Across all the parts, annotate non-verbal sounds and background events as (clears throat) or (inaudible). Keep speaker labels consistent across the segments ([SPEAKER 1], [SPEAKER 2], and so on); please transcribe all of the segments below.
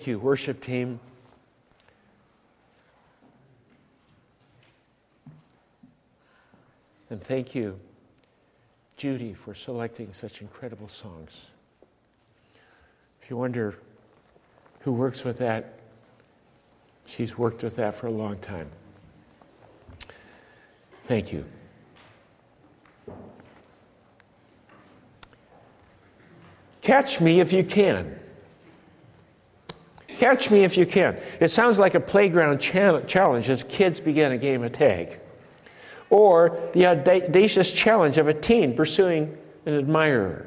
[SPEAKER 1] Thank you, worship team. And thank you, Judy, for selecting such incredible songs. If you wonder who works with that, she's worked with that for a long time. Thank you. Catch me if you can. Catch me if you can. It sounds like a playground challenge as kids begin a game of tag. Or the audacious challenge of a teen pursuing an admirer.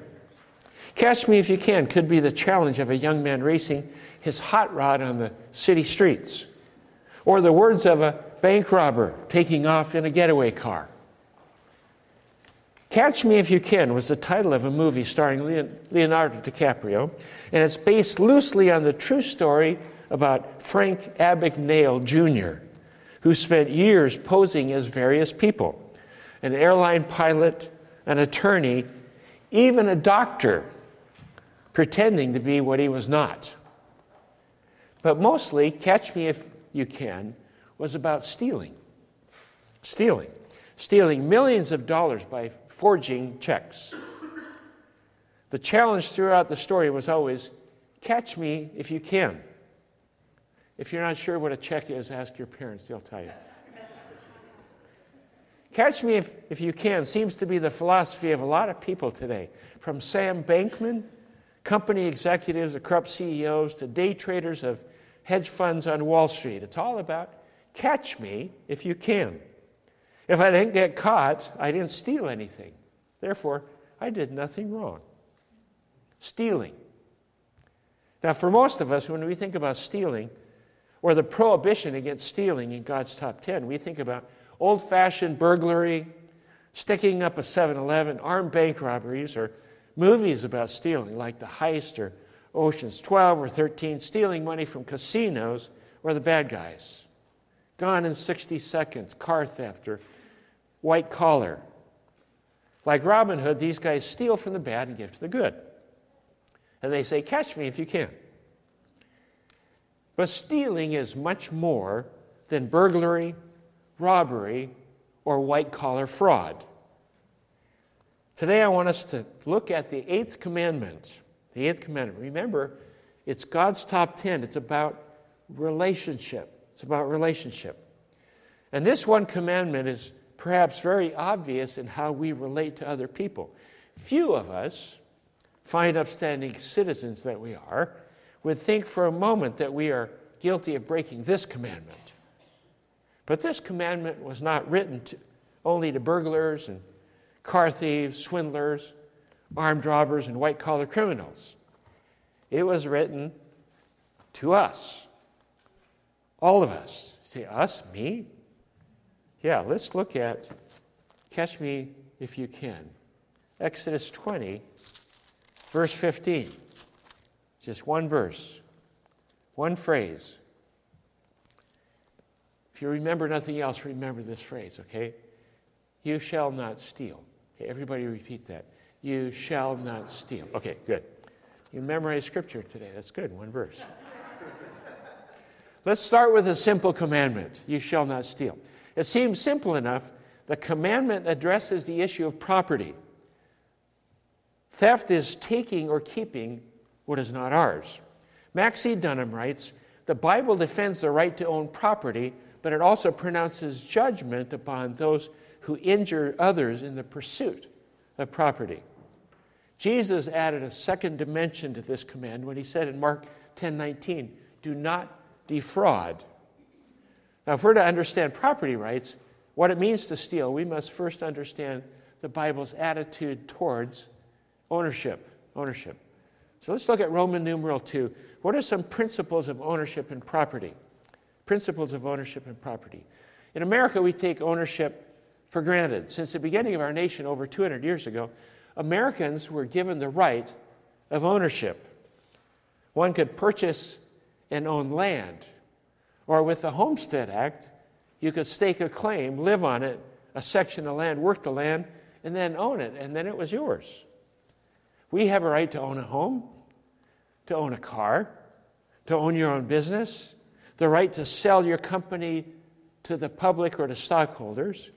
[SPEAKER 1] Catch me if you can could be the challenge of a young man racing his hot rod on the city streets. Or the words of a bank robber taking off in a getaway car. Catch Me If You Can was the title of a movie starring Leonardo DiCaprio, and it's based loosely on the true story about Frank Abagnale Jr., who spent years posing as various people an airline pilot, an attorney, even a doctor, pretending to be what he was not. But mostly, Catch Me If You Can was about stealing. Stealing. Stealing millions of dollars by forging checks. The challenge throughout the story was always catch me if you can. If you're not sure what a check is, ask your parents, they'll tell you. Catch me if, if you can seems to be the philosophy of a lot of people today, from Sam Bankman, company executives, corrupt CEOs, to day traders of hedge funds on Wall Street. It's all about catch me if you can. If I didn't get caught, I didn't steal anything. Therefore, I did nothing wrong. Stealing. Now, for most of us, when we think about stealing, or the prohibition against stealing in God's top 10, we think about old fashioned burglary, sticking up a 7 Eleven, armed bank robberies, or movies about stealing, like The Heist or Oceans 12 or 13, stealing money from casinos or the bad guys. Gone in 60 seconds, car theft, or white collar. Like Robin Hood, these guys steal from the bad and give to the good. And they say, Catch me if you can. But stealing is much more than burglary, robbery, or white collar fraud. Today, I want us to look at the eighth commandment. The eighth commandment. Remember, it's God's top 10. It's about relationship. It's about relationship. And this one commandment is perhaps very obvious in how we relate to other people. Few of us, fine, upstanding citizens that we are, would think for a moment that we are guilty of breaking this commandment. But this commandment was not written to, only to burglars and car thieves, swindlers, armed robbers, and white collar criminals. It was written to us, all of us. Say, us? Me? Yeah, let's look at Catch Me If You Can. Exodus 20, verse 15. Just one verse, one phrase. If you remember nothing else, remember this phrase, okay? You shall not steal. Okay, everybody repeat that. You shall not steal. Okay, good. You memorized scripture today. That's good. One verse. (laughs) Let's start with a simple commandment you shall not steal. It seems simple enough. The commandment addresses the issue of property. Theft is taking or keeping what is not ours. Max E. Dunham writes The Bible defends the right to own property, but it also pronounces judgment upon those who injure others in the pursuit of property. Jesus added a second dimension to this command when he said in Mark 10 19, Do not defraud. Now, if we're to understand property rights, what it means to steal, we must first understand the Bible's attitude towards ownership. Ownership. So let's look at Roman numeral 2. What are some principles of ownership and property? Principles of ownership and property. In America, we take ownership for granted. Since the beginning of our nation over 200 years ago, Americans were given the right of ownership. One could purchase and own land. Or with the Homestead Act, you could stake a claim, live on it, a section of land, work the land, and then own it, and then it was yours. We have a right to own a home, to own a car, to own your own business, the right to sell your company to the public or to stockholders.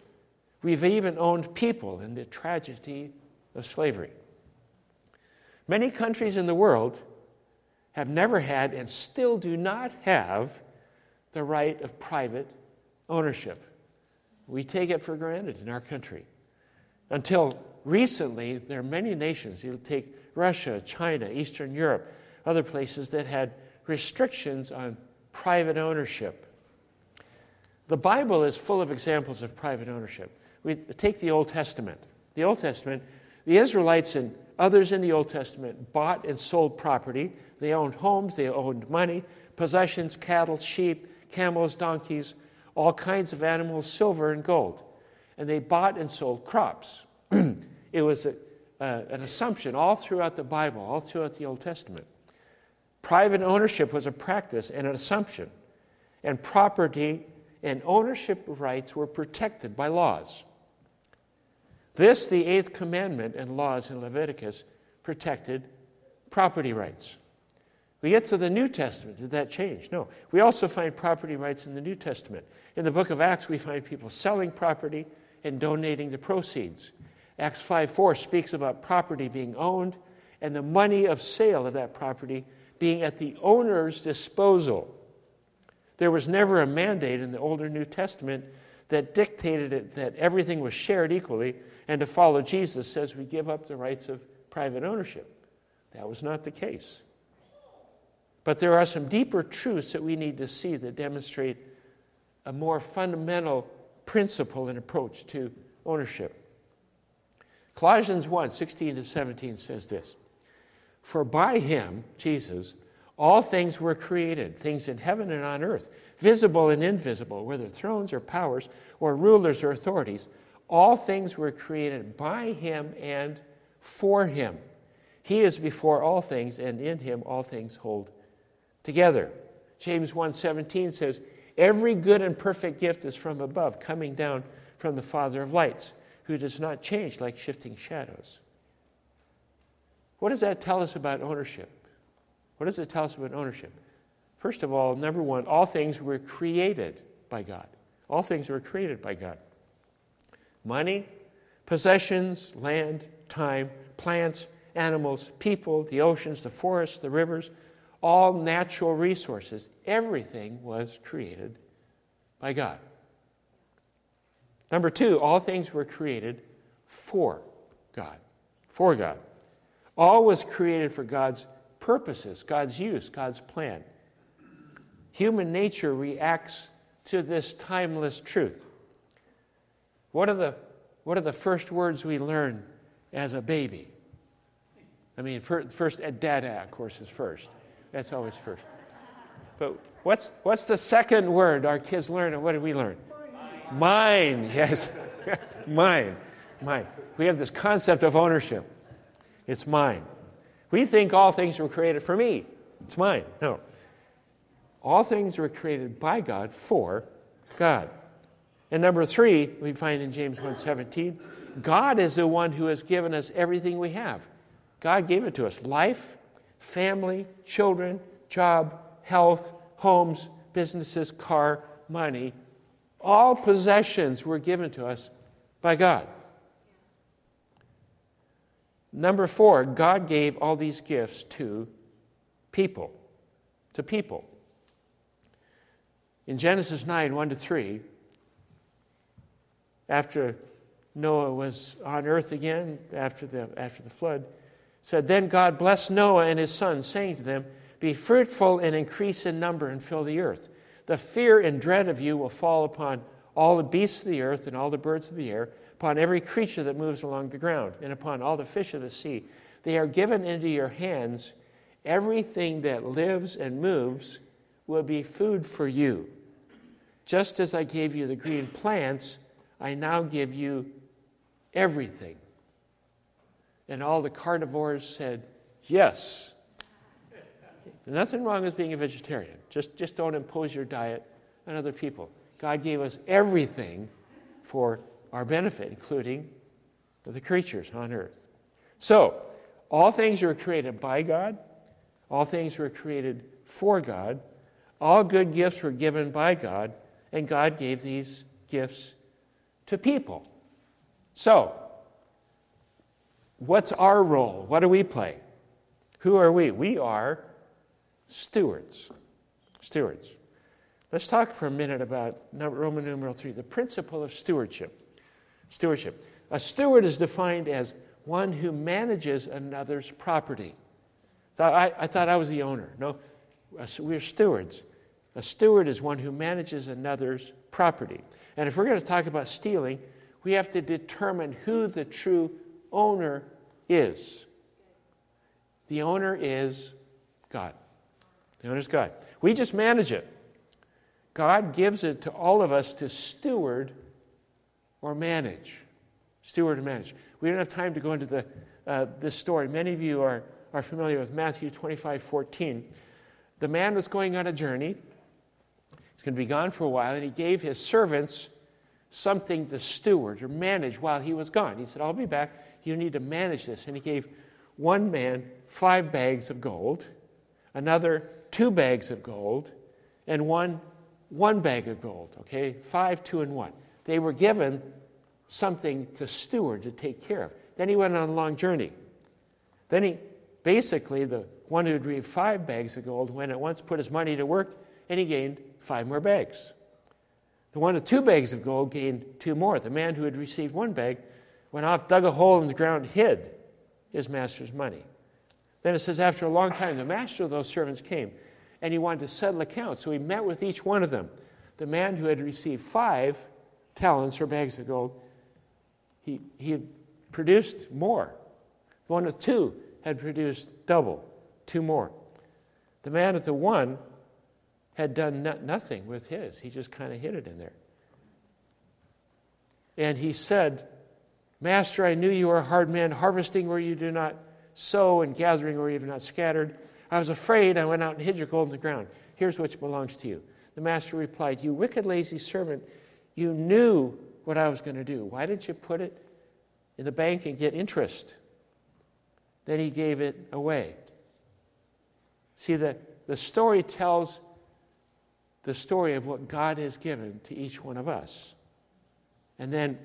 [SPEAKER 1] We've even owned people in the tragedy of slavery. Many countries in the world have never had and still do not have the right of private ownership. We take it for granted in our country. Until recently, there are many nations, you take Russia, China, Eastern Europe, other places that had restrictions on private ownership. The Bible is full of examples of private ownership. We take the Old Testament. The Old Testament, the Israelites and others in the Old Testament bought and sold property. They owned homes, they owned money, possessions, cattle, sheep, camels, donkeys, all kinds of animals, silver and gold. And they bought and sold crops. (clears throat) it was a, uh, an assumption all throughout the Bible, all throughout the Old Testament. Private ownership was a practice and an assumption, and property and ownership rights were protected by laws. This, the eighth commandment and laws in Leviticus, protected property rights. We get to the New Testament. Did that change? No. We also find property rights in the New Testament. In the book of Acts, we find people selling property and donating the proceeds. Acts 5 4 speaks about property being owned and the money of sale of that property being at the owner's disposal. There was never a mandate in the Older New Testament that dictated it, that everything was shared equally, and to follow Jesus says we give up the rights of private ownership. That was not the case. But there are some deeper truths that we need to see that demonstrate a more fundamental principle and approach to ownership. Colossians 1 16 to 17 says this For by him, Jesus, all things were created, things in heaven and on earth, visible and invisible, whether thrones or powers or rulers or authorities. All things were created by him and for him. He is before all things, and in him all things hold together. James 1:17 says, "Every good and perfect gift is from above, coming down from the Father of lights, who does not change like shifting shadows." What does that tell us about ownership? What does it tell us about ownership? First of all, number one, all things were created by God. All things were created by God money, possessions, land, time, plants, animals, people, the oceans, the forests, the rivers, all natural resources. Everything was created by God. Number two, all things were created for God. For God. All was created for God's purposes, God's use, God's plan. Human nature reacts to this timeless truth. What are the, what are the first words we learn as a baby? I mean, first, at dada, of course, is first. That's always first. But what's, what's the second word our kids learn, and what did we learn? Mine. Mine, yes. (laughs) mine. Mine. We have this concept of ownership. It's mine. We think all things were created for me. It's mine. No. All things were created by God for God. And number three, we find in James 1:17, God is the one who has given us everything we have. God gave it to us life, family, children, job, health, homes, businesses, car, money. All possessions were given to us by God. Number four, God gave all these gifts to people. To people. In Genesis 9, 1 to 3, after Noah was on earth again, after the, after the flood, said, Then God blessed Noah and his sons, saying to them, Be fruitful and increase in number and fill the earth. The fear and dread of you will fall upon all the beasts of the earth and all the birds of the air upon every creature that moves along the ground, and upon all the fish of the sea. They are given into your hands. Everything that lives and moves will be food for you. Just as I gave you the green plants, I now give you everything. And all the carnivores said, Yes. Nothing wrong with being a vegetarian. Just, just don't impose your diet on other people. God gave us everything for our benefit, including the creatures on earth. So, all things were created by God, all things were created for God. All good gifts were given by God, and God gave these gifts to people. So, what's our role? What do we play? Who are we? We are stewards. Stewards. Let's talk for a minute about Roman numeral 3, the principle of stewardship. Stewardship. A steward is defined as one who manages another's property. I, I thought I was the owner. No, we're stewards. A steward is one who manages another's property. And if we're going to talk about stealing, we have to determine who the true owner is. The owner is God. The owner is God. We just manage it. God gives it to all of us to steward or manage. Steward and manage. We don't have time to go into the, uh, this story. Many of you are, are familiar with Matthew 25 14. The man was going on a journey. He's going to be gone for a while, and he gave his servants something to steward or manage while he was gone. He said, I'll be back. You need to manage this. And he gave one man five bags of gold, another two bags of gold, and one one bag of gold. Okay? Five, two, and one. They were given something to steward, to take care of. Then he went on a long journey. Then he, basically, the one who had received five bags of gold went at once, put his money to work, and he gained five more bags. The one with two bags of gold gained two more. The man who had received one bag went off, dug a hole in the ground, hid his master's money. Then it says, after a long time, the master of those servants came, and he wanted to settle accounts. So he met with each one of them. The man who had received five talents or bags of gold he, he had produced more. The one with two had produced double, two more. The man with the one had done no- nothing with his. He just kind of hid it in there. And he said, Master, I knew you were a hard man, harvesting where you do not sow and gathering where you have not scattered. I was afraid. I went out and hid your gold in the ground. Here's what belongs to you. The master replied, You wicked, lazy servant, you knew what I was going to do. Why didn't you put it in the bank and get interest? Then he gave it away. See, the, the story tells the story of what God has given to each one of us. And then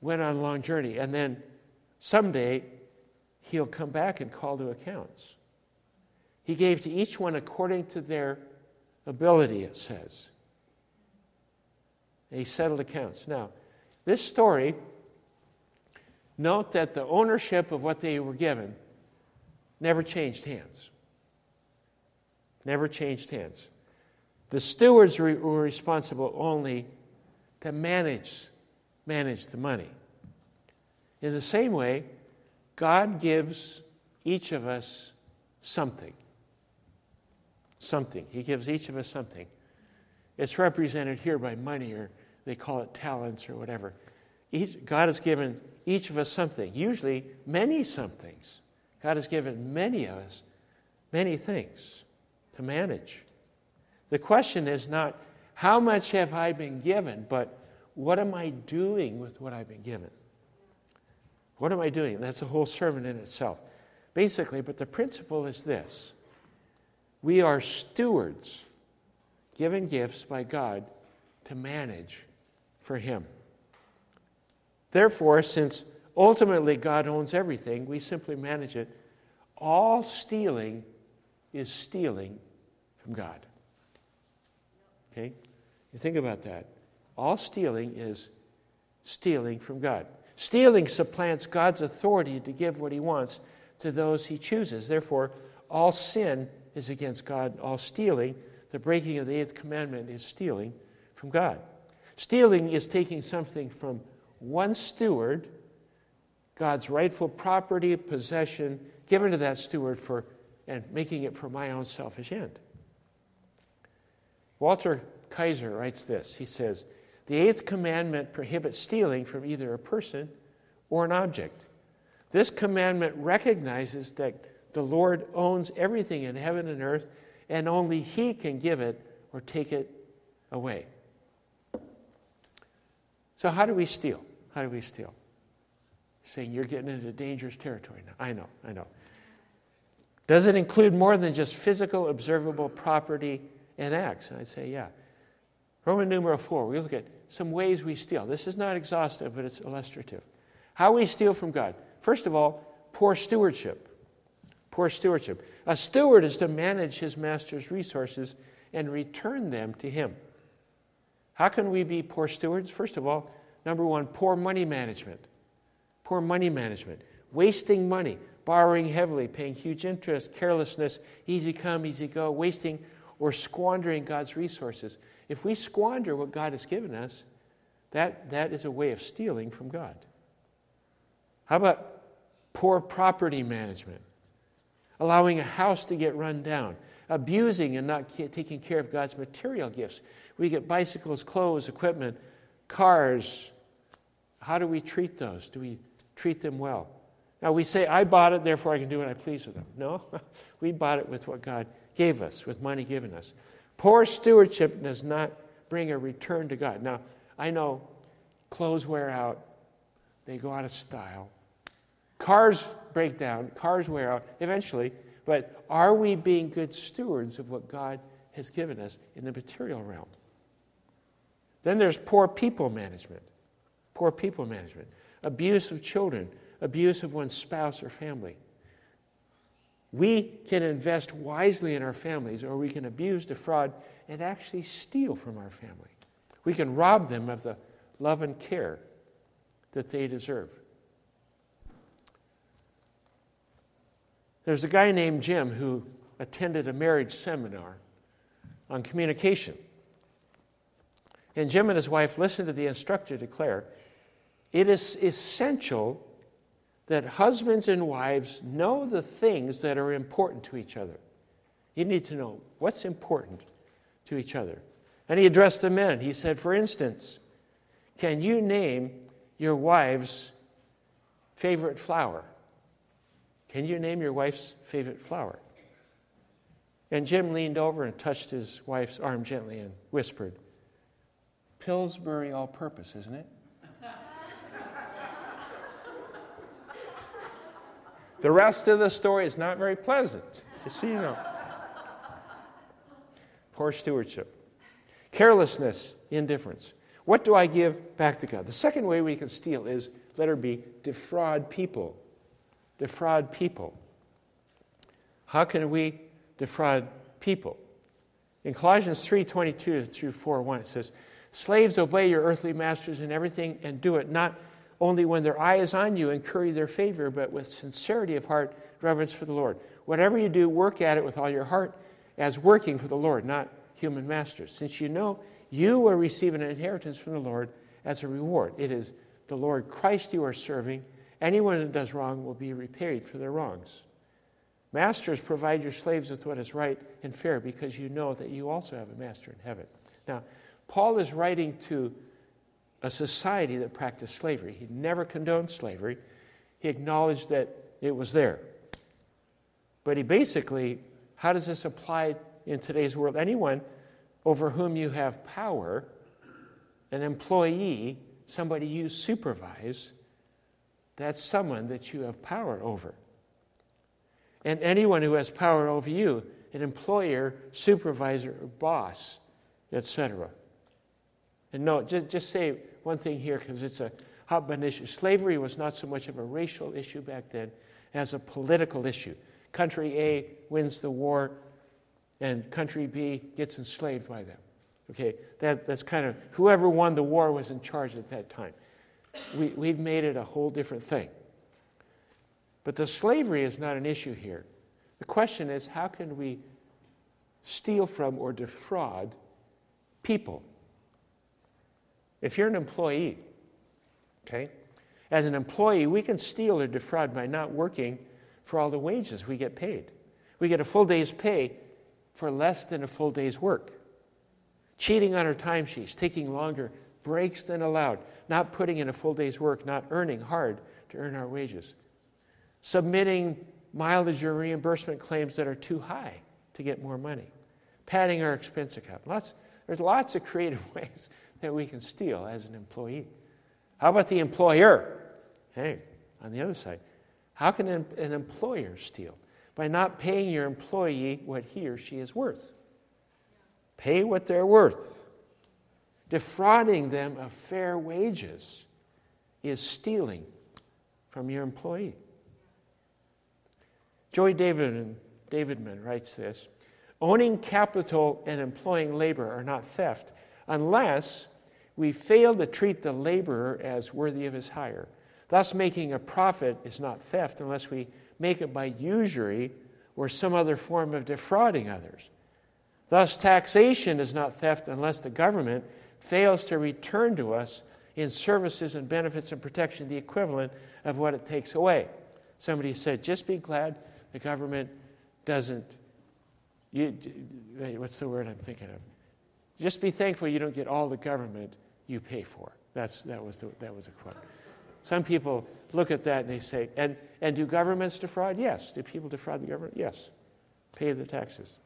[SPEAKER 1] went on a long journey. And then someday he'll come back and call to accounts. He gave to each one according to their ability, it says. He settled accounts. Now, this story, note that the ownership of what they were given never changed hands. Never changed hands. The stewards were responsible only to manage, manage the money. In the same way, God gives each of us something. Something. He gives each of us something. It's represented here by money or they call it talents or whatever. Each, God has given each of us something, usually many somethings. God has given many of us many things to manage. The question is not, how much have I been given, but what am I doing with what I've been given? What am I doing? That's a whole sermon in itself. Basically, but the principle is this we are stewards given gifts by God to manage for him. Therefore, since ultimately God owns everything, we simply manage it. All stealing is stealing from God. Okay? You think about that. All stealing is stealing from God. Stealing supplants God's authority to give what he wants to those he chooses. Therefore, all sin is against God. All stealing, the breaking of the eighth commandment, is stealing from God. Stealing is taking something from one steward, God's rightful property, possession, given to that steward for and making it for my own selfish end. Walter Kaiser writes this. He says, The eighth commandment prohibits stealing from either a person or an object. This commandment recognizes that the Lord owns everything in heaven and earth, and only He can give it or take it away. So, how do we steal? How do we steal? Saying you're getting into dangerous territory now. I know, I know. Does it include more than just physical, observable property and acts? And I'd say, yeah. Roman numeral 4, we look at some ways we steal. This is not exhaustive, but it's illustrative. How we steal from God. First of all, poor stewardship. Poor stewardship. A steward is to manage his master's resources and return them to him. How can we be poor stewards? First of all, number one, poor money management. Poor money management. Wasting money, borrowing heavily, paying huge interest, carelessness, easy come, easy go, wasting or squandering God's resources. If we squander what God has given us, that, that is a way of stealing from God. How about poor property management? Allowing a house to get run down, abusing and not taking care of God's material gifts. We get bicycles, clothes, equipment, cars. How do we treat those? Do we treat them well? Now we say, I bought it, therefore I can do what I please with them. No, (laughs) we bought it with what God gave us, with money given us. Poor stewardship does not bring a return to God. Now, I know clothes wear out, they go out of style. Cars break down, cars wear out eventually, but are we being good stewards of what God has given us in the material realm? Then there's poor people management. Poor people management. Abuse of children, abuse of one's spouse or family. We can invest wisely in our families, or we can abuse, defraud, and actually steal from our family. We can rob them of the love and care that they deserve. There's a guy named Jim who attended a marriage seminar on communication. And Jim and his wife listened to the instructor declare it is essential that husbands and wives know the things that are important to each other. You need to know what's important to each other. And he addressed the men. He said, For instance, can you name your wife's favorite flower? Can you name your wife's favorite flower? And Jim leaned over and touched his wife's arm gently and whispered, Pillsbury all purpose, isn't it? The rest of the story is not very pleasant, just so you know. Poor stewardship. Carelessness, indifference. What do I give back to God? The second way we can steal is, letter B, defraud people. Defraud people. How can we defraud people? In Colossians 3:22 through 4:1 it says, "Slaves obey your earthly masters in everything and do it not only when their eye is on you and curry their favor, but with sincerity of heart, reverence for the Lord. Whatever you do, work at it with all your heart as working for the Lord, not human masters, since you know you will receive an inheritance from the Lord as a reward. It is the Lord Christ you are serving. Anyone that does wrong will be repaid for their wrongs. Masters, provide your slaves with what is right and fair because you know that you also have a master in heaven. Now, Paul is writing to a society that practiced slavery. He never condoned slavery, he acknowledged that it was there. But he basically, how does this apply in today's world? Anyone over whom you have power, an employee, somebody you supervise, that's someone that you have power over. And anyone who has power over you, an employer, supervisor, boss, etc. And no, just, just say one thing here because it's a hot button issue. Slavery was not so much of a racial issue back then as a political issue. Country A wins the war, and country B gets enslaved by them. Okay, that, that's kind of whoever won the war was in charge at that time. We, we've made it a whole different thing. But the slavery is not an issue here. The question is how can we steal from or defraud people? If you're an employee, okay, as an employee, we can steal or defraud by not working for all the wages we get paid. We get a full day's pay for less than a full day's work. Cheating on our timesheets, taking longer breaks than allowed, not putting in a full day's work, not earning hard to earn our wages. Submitting mileage or reimbursement claims that are too high to get more money. Padding our expense account. Lots, there's lots of creative (laughs) ways that we can steal as an employee. How about the employer? Hey, on the other side, how can an, employer steal? by not paying your employee what he or she is worth. Pay what they're worth. Defrauding them of fair wages is stealing from your employee. Joy Davidman, Davidman writes this Owning capital and employing labor are not theft unless we fail to treat the laborer as worthy of his hire. Thus, making a profit is not theft unless we make it by usury or some other form of defrauding others. Thus, taxation is not theft unless the government fails to return to us in services and benefits and protection the equivalent of what it takes away. Somebody said, just be glad the government doesn't. You, what's the word I'm thinking of? Just be thankful you don't get all the government you pay for. That's, that, was the, that was a quote. Some people look at that and they say, and, and do governments defraud? Yes. Do people defraud the government? Yes. Pay the taxes.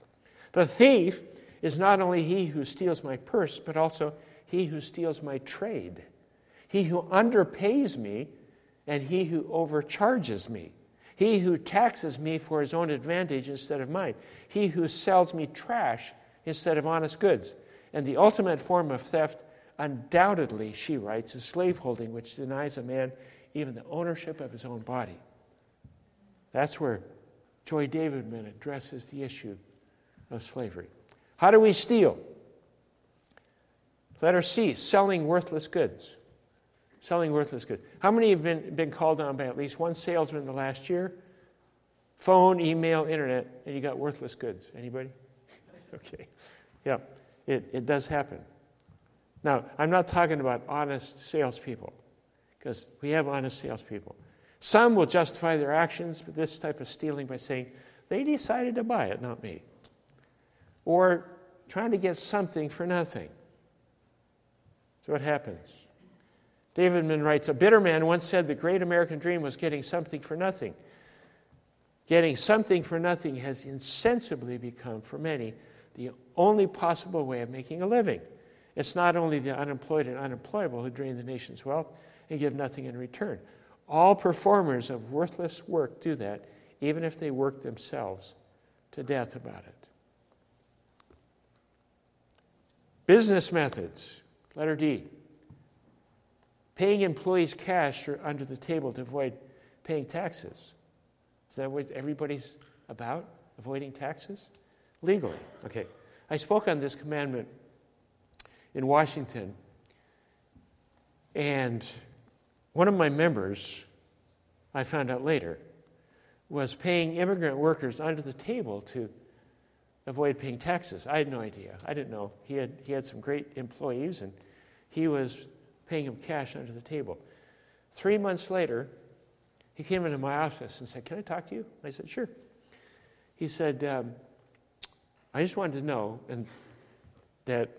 [SPEAKER 1] The thief is not only he who steals my purse, but also he who steals my trade, he who underpays me, and he who overcharges me, he who taxes me for his own advantage instead of mine, he who sells me trash instead of honest goods. And the ultimate form of theft, undoubtedly, she writes, is slaveholding, which denies a man even the ownership of his own body. That's where Joy Davidman addresses the issue of slavery. How do we steal? Letter C, selling worthless goods. Selling worthless goods. How many have been, been called on by at least one salesman in the last year? Phone, email, internet, and you got worthless goods. Anybody? (laughs) okay. Yeah, it, it does happen. Now, I'm not talking about honest salespeople, because we have honest salespeople. Some will justify their actions with this type of stealing by saying, they decided to buy it, not me or trying to get something for nothing. So what happens. Davidman writes A bitter man once said the great American dream was getting something for nothing. Getting something for nothing has insensibly become, for many, the only possible way of making a living. It's not only the unemployed and unemployable who drain the nation's wealth and give nothing in return. All performers of worthless work do that, even if they work themselves to death about it. Business methods, letter D. Paying employees cash or under the table to avoid paying taxes. Is that what everybody's about? Avoiding taxes? Legally. Okay. I spoke on this commandment in Washington, and one of my members, I found out later, was paying immigrant workers under the table to avoid paying taxes. I had no idea. I didn't know. He had, he had some great employees, and he was paying them cash under the table. Three months later, he came into my office and said, Can I talk to you? I said, Sure. He said, um, I just wanted to know and that,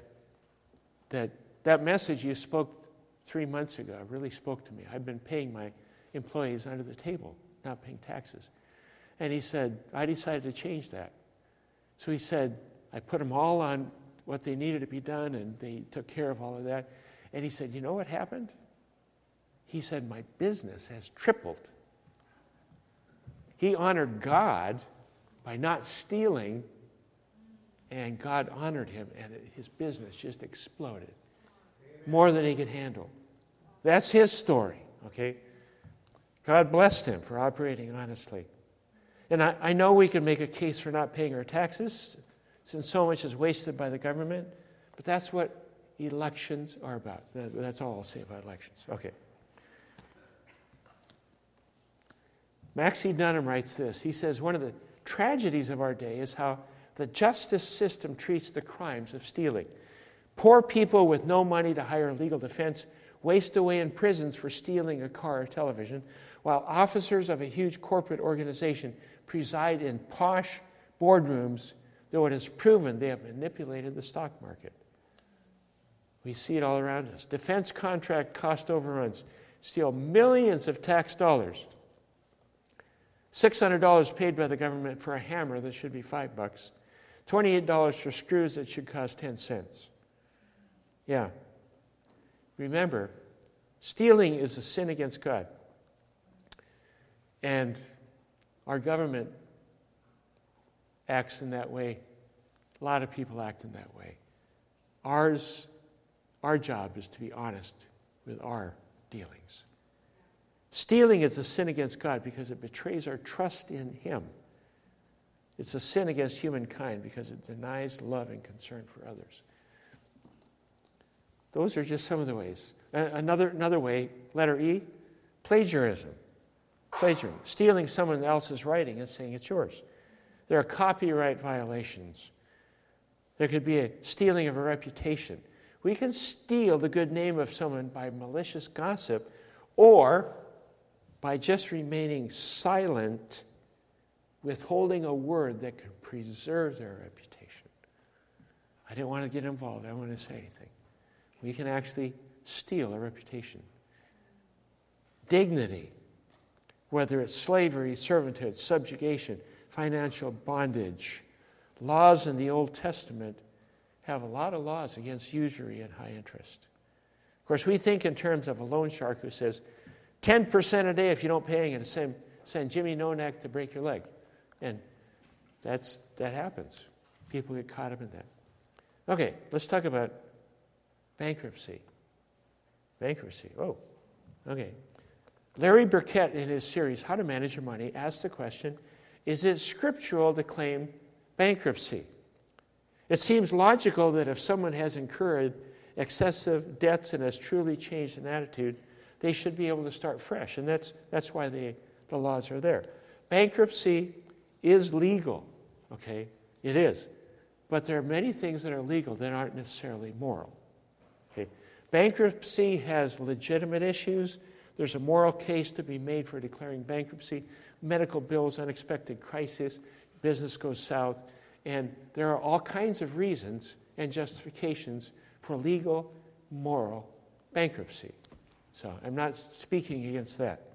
[SPEAKER 1] that that message you spoke three months ago really spoke to me. I've been paying my employees under the table, not paying taxes. And he said, I decided to change that. So he said, I put them all on what they needed to be done, and they took care of all of that. And he said, You know what happened? He said, My business has tripled. He honored God by not stealing, and God honored him, and his business just exploded more than he could handle. That's his story, okay? God blessed him for operating honestly. And I, I know we can make a case for not paying our taxes since so much is wasted by the government, but that's what elections are about. That's all I'll say about elections. Okay. Maxie Dunnam writes this. He says, One of the tragedies of our day is how the justice system treats the crimes of stealing. Poor people with no money to hire legal defense waste away in prisons for stealing a car or television, while officers of a huge corporate organization preside in posh boardrooms, though it is proven they have manipulated the stock market. We see it all around us. Defense contract cost overruns steal millions of tax dollars. $600 paid by the government for a hammer that should be 5 bucks. $28 for screws that should cost 10 cents. Yeah. Remember, stealing is a sin against God. And our government acts in that way. A lot of people act in that way. Ours, our job is to be honest with our dealings. Stealing is a sin against God because it betrays our trust in Him. It's a sin against humankind because it denies love and concern for others. Those are just some of the ways. Another, another way, letter E, plagiarism. Plagiarism, stealing someone else's writing and saying it's yours. There are copyright violations. There could be a stealing of a reputation. We can steal the good name of someone by malicious gossip or by just remaining silent, withholding a word that could preserve their reputation. I didn't want to get involved, I don't want to say anything. We can actually steal a reputation. Dignity, whether it's slavery, servanthood, subjugation, financial bondage. Laws in the Old Testament have a lot of laws against usury and high interest. Of course, we think in terms of a loan shark who says, 10% a day if you don't pay, and send, send Jimmy No Neck to break your leg. And that's, that happens. People get caught up in that. Okay, let's talk about bankruptcy. Bankruptcy. Oh, okay. Larry Burkett, in his series, How to Manage Your Money, asked the question Is it scriptural to claim bankruptcy? It seems logical that if someone has incurred excessive debts and has truly changed an attitude, they should be able to start fresh. And that's, that's why they, the laws are there. Bankruptcy is legal, okay? It is. But there are many things that are legal that aren't necessarily moral. Okay? Bankruptcy has legitimate issues. There's a moral case to be made for declaring bankruptcy. Medical bills, unexpected crisis, business goes south. And there are all kinds of reasons and justifications for legal, moral bankruptcy. So I'm not speaking against that.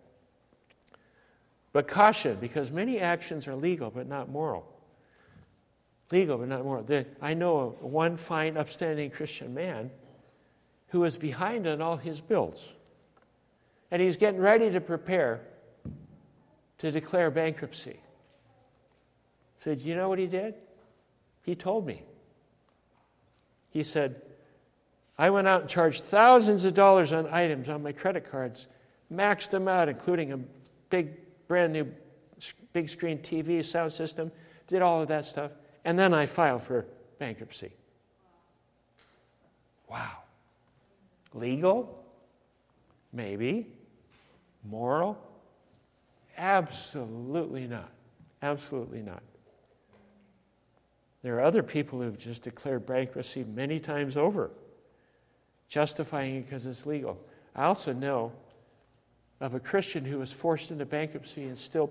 [SPEAKER 1] But caution, because many actions are legal but not moral. Legal but not moral. The, I know one fine, upstanding Christian man who is behind on all his bills. And he's getting ready to prepare to declare bankruptcy. Said, You know what he did? He told me. He said, I went out and charged thousands of dollars on items on my credit cards, maxed them out, including a big, brand new big screen TV, sound system, did all of that stuff, and then I filed for bankruptcy. Wow. Legal? Maybe. Moral? Absolutely not. Absolutely not. There are other people who've just declared bankruptcy many times over justifying it because it's legal. I also know of a Christian who was forced into bankruptcy and still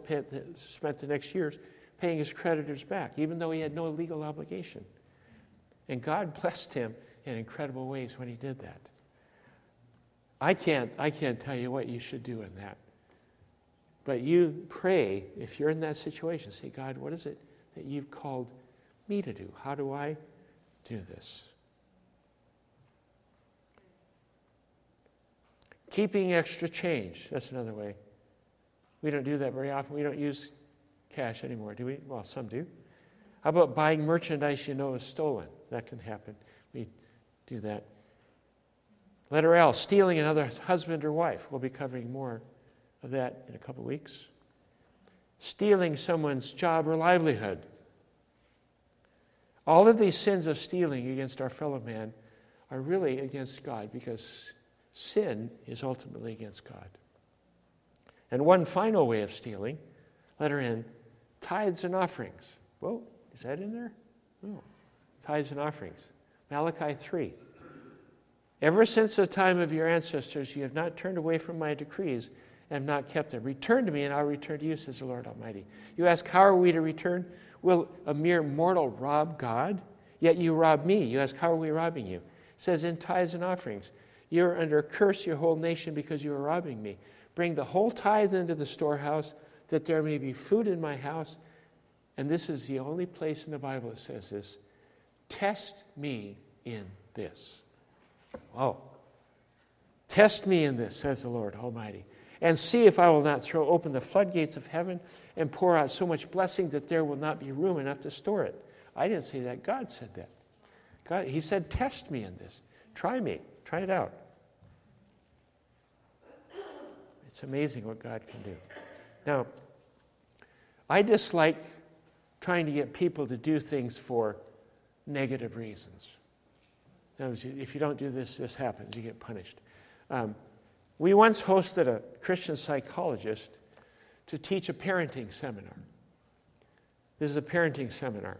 [SPEAKER 1] spent the next years paying his creditors back, even though he had no legal obligation. And God (laughs) blessed him in incredible ways when he did that. I can't, I can't tell you what you should do in that. But you pray, if you're in that situation, say, God, what is it that you've called me to do? How do I do this? Keeping extra change. That's another way. We don't do that very often. We don't use cash anymore, do we? Well, some do. How about buying merchandise you know is stolen? That can happen. We do that. Letter L, stealing another husband or wife. We'll be covering more of that in a couple weeks. Stealing someone's job or livelihood. All of these sins of stealing against our fellow man are really against God because sin is ultimately against God. And one final way of stealing, letter N, tithes and offerings. Whoa, is that in there? No. Tithes and offerings. Malachi 3. Ever since the time of your ancestors, you have not turned away from my decrees and have not kept them. Return to me, and I'll return to you, says the Lord Almighty. You ask, How are we to return? Will a mere mortal rob God? Yet you rob me. You ask, How are we robbing you? It says, In tithes and offerings. You're under a curse, your whole nation, because you are robbing me. Bring the whole tithe into the storehouse, that there may be food in my house. And this is the only place in the Bible that says this Test me in this. Oh. Test me in this, says the Lord Almighty. and see if I will not throw open the floodgates of heaven and pour out so much blessing that there will not be room enough to store it. I didn't say that. God said that. God, he said, Test me in this. Try me. Try it out. It's amazing what God can do. Now, I dislike trying to get people to do things for negative reasons. Words, if you don't do this, this happens. You get punished. Um, we once hosted a Christian psychologist to teach a parenting seminar. This is a parenting seminar.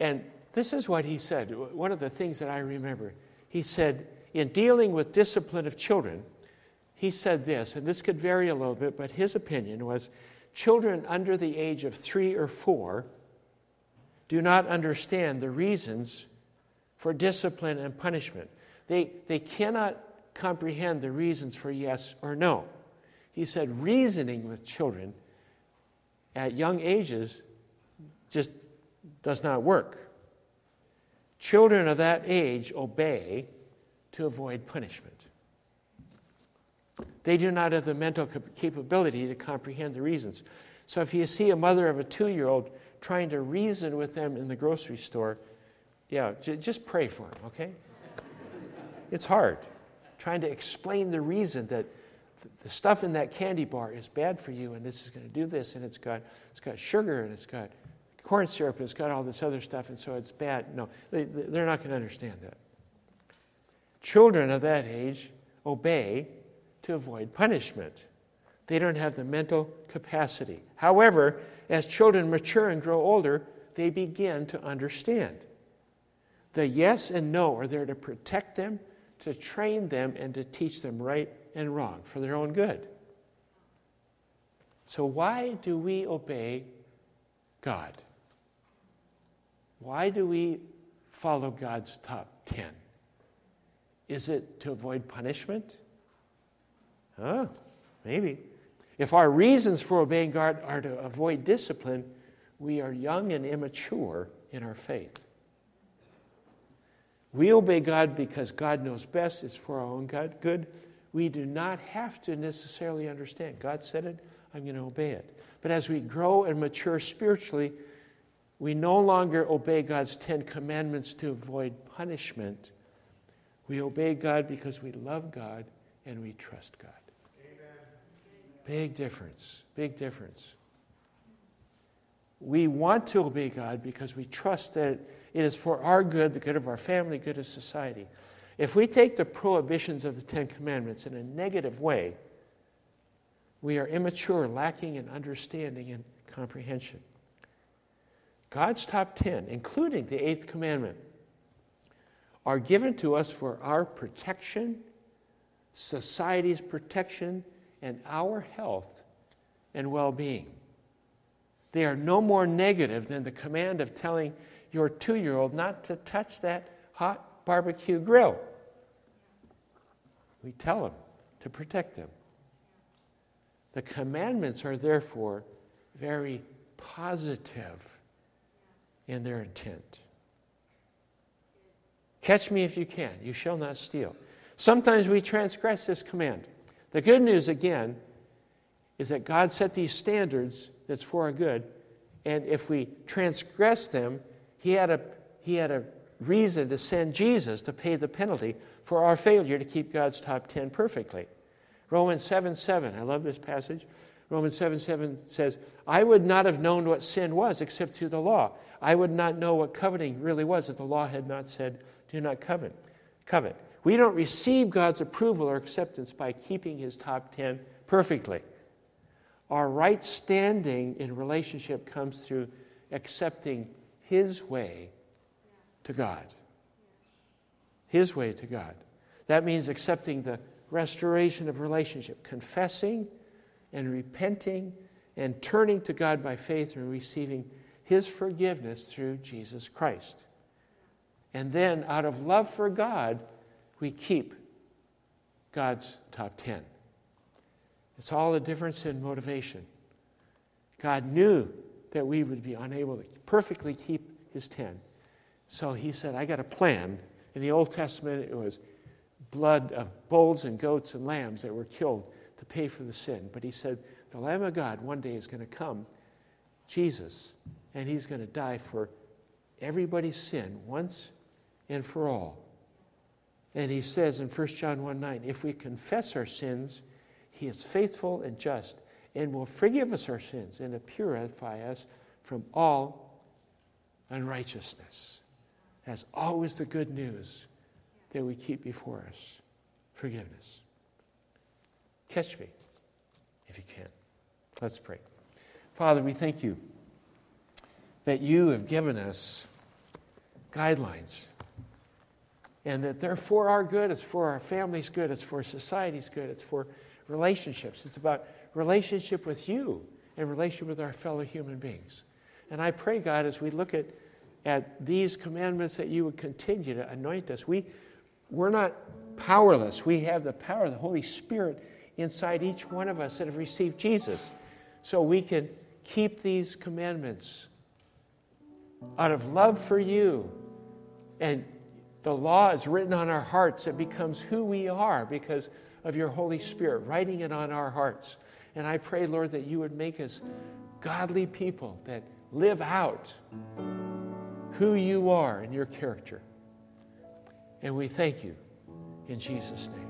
[SPEAKER 1] And this is what he said. One of the things that I remember. He said, in dealing with discipline of children, he said this, and this could vary a little bit, but his opinion was children under the age of three or four do not understand the reasons for discipline and punishment. They, they cannot comprehend the reasons for yes or no. He said reasoning with children at young ages just does not work. Children of that age obey to avoid punishment. They do not have the mental capability to comprehend the reasons. So if you see a mother of a two year old trying to reason with them in the grocery store, yeah, j- just pray for them, okay? it's hard trying to explain the reason that the stuff in that candy bar is bad for you and this is going to do this and it's got, it's got sugar and it's got corn syrup and it's got all this other stuff and so it's bad. No, they, they're not going to understand that. Children of that age obey to avoid punishment. They don't have the mental capacity. However, as children mature and grow older, they begin to understand. The yes and no are there to protect them, to train them, and to teach them right and wrong for their own good. So, why do we obey God? Why do we follow God's top 10? Is it to avoid punishment? Huh, maybe. If our reasons for obeying God are to avoid discipline, we are young and immature in our faith. We obey God because God knows best, it's for our own good. We do not have to necessarily understand. God said it, I'm going to obey it. But as we grow and mature spiritually, we no longer obey God's Ten Commandments to avoid punishment. We obey God because we love God and we trust God. Amen. Big difference. Big difference. We want to obey God because we trust that it is for our good, the good of our family, good of society. If we take the prohibitions of the Ten Commandments in a negative way, we are immature, lacking in understanding and comprehension. God's top 10, including the eighth commandment, are given to us for our protection, society's protection, and our health and well being. They are no more negative than the command of telling your two year old not to touch that hot barbecue grill. We tell them to protect them. The commandments are therefore very positive in their intent. Catch me if you can. You shall not steal. Sometimes we transgress this command. The good news, again, is that God set these standards that's for our good, and if we transgress them, He had a, he had a reason to send Jesus to pay the penalty for our failure to keep God's top 10 perfectly. Romans 7 7, I love this passage. Romans 7 7 says, I would not have known what sin was except through the law. I would not know what coveting really was if the law had not said, Do not covet. covet. We don't receive God's approval or acceptance by keeping his top 10 perfectly. Our right standing in relationship comes through accepting his way to God. His way to God. That means accepting the restoration of relationship, confessing and repenting and turning to God by faith and receiving his forgiveness through Jesus Christ. And then, out of love for God, we keep God's top 10. It's all a difference in motivation. God knew that we would be unable to perfectly keep his 10. So he said, I got a plan. In the Old Testament, it was blood of bulls and goats and lambs that were killed to pay for the sin. But he said, the Lamb of God one day is going to come, Jesus, and he's going to die for everybody's sin once and for all. And he says in 1 John 1 9, if we confess our sins, he is faithful and just and will forgive us our sins and purify us from all unrighteousness. That's always the good news that we keep before us forgiveness. Catch me if you can. Let's pray. Father, we thank you that you have given us guidelines and that they're for our good, it's for our family's good, it's for society's good, it's for relationships. It's about relationship with you and relationship with our fellow human beings. And I pray, God, as we look at, at these commandments, that you would continue to anoint us. We, we're not powerless. We have the power of the Holy Spirit inside each one of us that have received Jesus. So we can keep these commandments out of love for you. And the law is written on our hearts. It becomes who we are because of your Holy Spirit, writing it on our hearts. And I pray, Lord, that you would make us godly people that live out who you are and your character. And we thank you in Jesus' name.